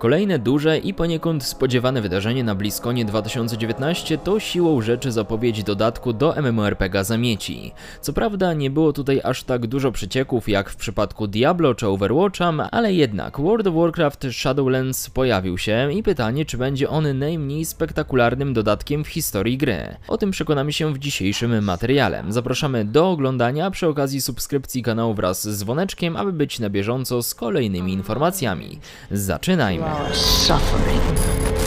Kolejne duże i poniekąd spodziewane wydarzenie na Bliskonie 2019 to siłą rzeczy zapowiedź dodatku do MMORPG Zamieci. Co prawda nie było tutaj aż tak dużo przecieków jak w przypadku Diablo czy Overwatcha, ale jednak World of Warcraft Shadowlands pojawił się i pytanie czy będzie on najmniej spektakularnym dodatkiem w historii gry. O tym przekonamy się w dzisiejszym materiale. Zapraszamy do oglądania przy okazji subskrypcji kanału wraz z dzwoneczkiem, aby być na bieżąco z kolejnymi informacjami. Zaczynajmy! our suffering.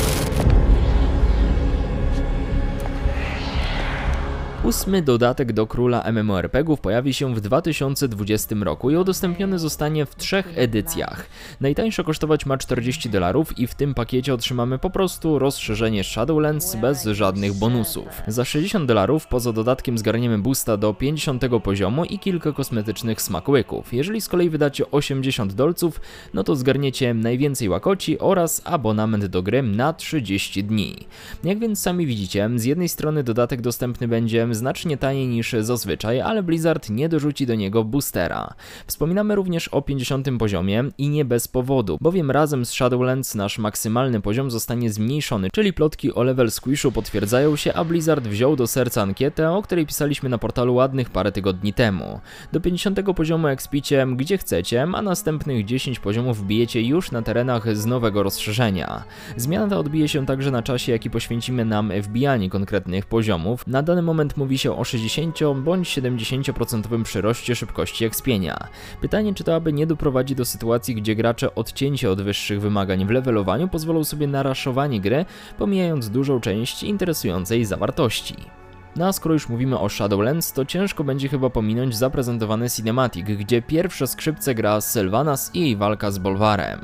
Ósmy dodatek do Króla MMORPGów pojawi się w 2020 roku i udostępniony zostanie w trzech edycjach. Najtańsza kosztować ma 40 dolarów i w tym pakiecie otrzymamy po prostu rozszerzenie Shadowlands bez żadnych bonusów. Za 60 dolarów poza dodatkiem zgarniemy boosta do 50 poziomu i kilka kosmetycznych smakołyków. Jeżeli z kolei wydacie 80 dolców, no to zgarniecie najwięcej łakoci oraz abonament do gry na 30 dni. Jak więc sami widzicie, z jednej strony dodatek dostępny będzie znacznie taniej niż zazwyczaj, ale Blizzard nie dorzuci do niego boostera. Wspominamy również o 50 poziomie i nie bez powodu, bowiem razem z Shadowlands nasz maksymalny poziom zostanie zmniejszony, czyli plotki o level squishu potwierdzają się, a Blizzard wziął do serca ankietę, o której pisaliśmy na portalu ładnych parę tygodni temu. Do 50 poziomu ekspicie gdzie chcecie, a następnych 10 poziomów wbijecie już na terenach z nowego rozszerzenia. Zmiana ta odbije się także na czasie, jaki poświęcimy nam wbijanie konkretnych poziomów. Na dany moment mówi się o 60 bądź 70% przyroście szybkości ekspienia. Pytanie, czy to aby nie doprowadzi do sytuacji, gdzie gracze odcięci od wyższych wymagań w levelowaniu pozwolą sobie na raszowanie gry, pomijając dużą część interesującej zawartości. No a skoro już mówimy o Shadowlands, to ciężko będzie chyba pominąć zaprezentowany cinematic, gdzie pierwsze skrzypce gra Sylvanas i jej walka z Bolwarem.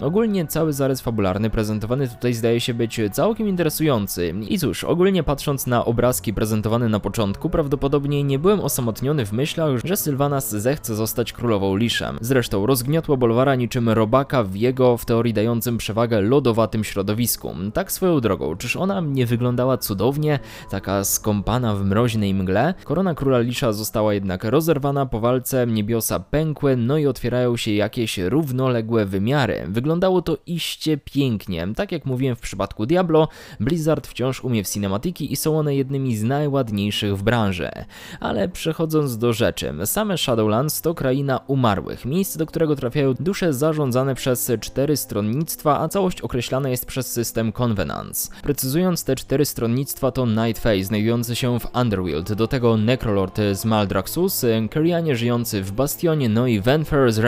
Ogólnie cały zarys fabularny prezentowany tutaj zdaje się być całkiem interesujący. I cóż, ogólnie patrząc na obrazki prezentowane na początku, prawdopodobnie nie byłem osamotniony w myślach, że Sylvanas zechce zostać królową Liszem. Zresztą rozgniotła Bolwara niczym robaka w jego, w teorii dającym przewagę lodowatym środowisku. Tak swoją drogą, czyż ona nie wyglądała cudownie, taka skąpana w mroźnej mgle. Korona króla Lisza została jednak rozerwana po walce, niebiosa pękły, no i otwierają się jakieś równoległe wymiary. Wyglądało to iście pięknie. Tak jak mówiłem w przypadku Diablo, Blizzard wciąż umie w cinematiki i są one jednymi z najładniejszych w branży. Ale przechodząc do rzeczy, same Shadowlands to kraina umarłych, miejsce do którego trafiają dusze zarządzane przez cztery stronnictwa, a całość określana jest przez system Convenance. Precyzując, te cztery stronnictwa to Night Fae, znajdujący się się w Underworld, do tego Necrolord z Maldraxxus, Kyrianie żyjący w Bastionie, no i Venfer z.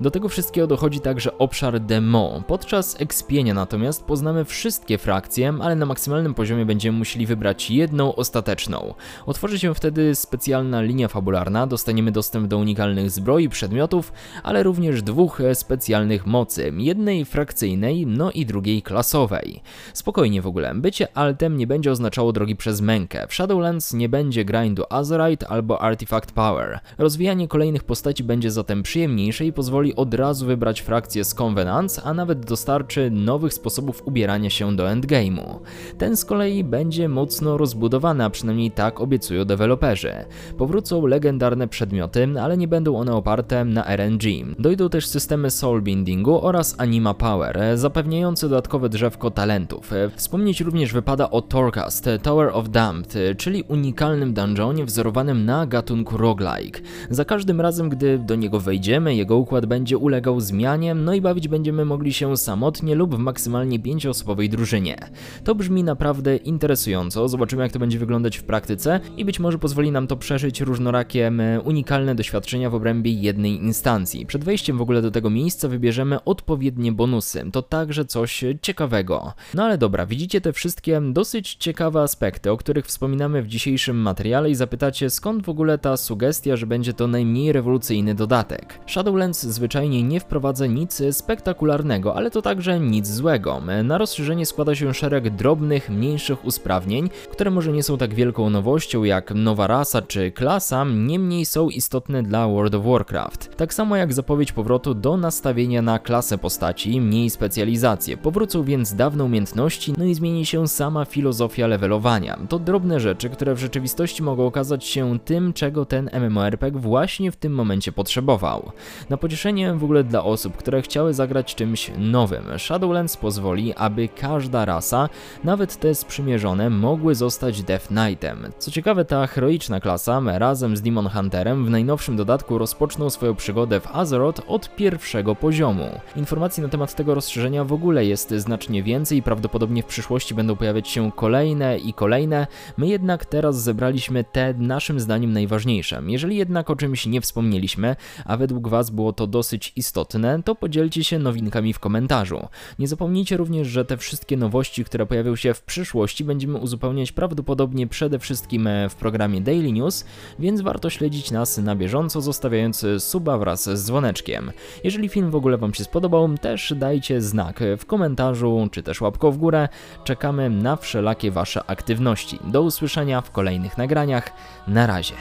Do tego wszystkiego dochodzi także obszar Demo. Podczas ekspienia natomiast poznamy wszystkie frakcje, ale na maksymalnym poziomie będziemy musieli wybrać jedną ostateczną. Otworzy się wtedy specjalna linia fabularna, dostaniemy dostęp do unikalnych zbroi przedmiotów, ale również dwóch specjalnych mocy, jednej frakcyjnej, no i drugiej klasowej. Spokojnie w ogóle, bycie altem nie będzie oznaczało drogi przez mękę. W Shadowlands nie będzie grindu Azerite albo Artifact Power. Rozwijanie kolejnych postaci będzie zatem przyjemniejsze i pozwoli od razu wybrać frakcję z Convenance, a nawet dostarczy nowych sposobów ubierania się do endgame'u. Ten z kolei będzie mocno rozbudowany, a przynajmniej tak obiecują deweloperzy. Powrócą legendarne przedmioty, ale nie będą one oparte na RNG. Dojdą też systemy soul bindingu oraz anima power, zapewniające dodatkowe drzewko talentów. Wspomnieć również wypada o Torcast, Tower of Damned, czyli unikalnym dungeonie wzorowanym na gatunku roguelike. Za każdym razem, gdy do niego wejdziemy, jego układ będzie ulegał zmianie, no i bawić będziemy mogli się samotnie lub w maksymalnie pięcioosobowej drużynie. To brzmi naprawdę interesująco, zobaczymy jak to będzie wyglądać w praktyce i być może pozwoli nam to przeżyć różnorakie, unikalne doświadczenia w obrębie jednej instancji. Przed wejściem w ogóle do tego miejsca wybierzemy odpowiednie bonusy, to także coś ciekawego. No ale dobra, widzicie te wszystkie dosyć ciekawe aspekty, o których wspominamy w dzisiejszym materiale i zapytacie skąd w ogóle ta sugestia, że będzie to najmniej rewolucyjny dodatek. Shadowlands zwyczajnie nie wprowadza nic spektakularnego, ale to także nic złego. Na rozszerzenie składa się szereg drobnych, mniejszych usprawnień, które może nie są tak wielką nowością jak nowa rasa czy klasa, niemniej są istotne dla World of Warcraft. Tak samo jak zapowiedź powrotu do nastawienia na klasę postaci, mniej specjalizację. Powrócą więc dawne umiejętności, no i zmieni się sama filozofia levelowania. To drobne cudne rzeczy, które w rzeczywistości mogą okazać się tym, czego ten MMORPG właśnie w tym momencie potrzebował. Na pocieszenie w ogóle dla osób, które chciały zagrać czymś nowym, Shadowlands pozwoli, aby każda rasa, nawet te sprzymierzone, mogły zostać Death Knightem. Co ciekawe, ta heroiczna klasa razem z Demon Hunterem w najnowszym dodatku rozpoczną swoją przygodę w Azeroth od pierwszego poziomu. Informacji na temat tego rozszerzenia w ogóle jest znacznie więcej i prawdopodobnie w przyszłości będą pojawiać się kolejne i kolejne. My jednak teraz zebraliśmy te naszym zdaniem najważniejsze. Jeżeli jednak o czymś nie wspomnieliśmy, a według Was było to dosyć istotne, to podzielcie się nowinkami w komentarzu. Nie zapomnijcie również, że te wszystkie nowości, które pojawią się w przyszłości, będziemy uzupełniać prawdopodobnie przede wszystkim w programie Daily News, więc warto śledzić nas na bieżąco, zostawiając suba wraz z dzwoneczkiem. Jeżeli film w ogóle Wam się spodobał, też dajcie znak w komentarzu, czy też łapką w górę. Czekamy na wszelakie Wasze aktywności. Do usłyszenia w kolejnych nagraniach. Na razie.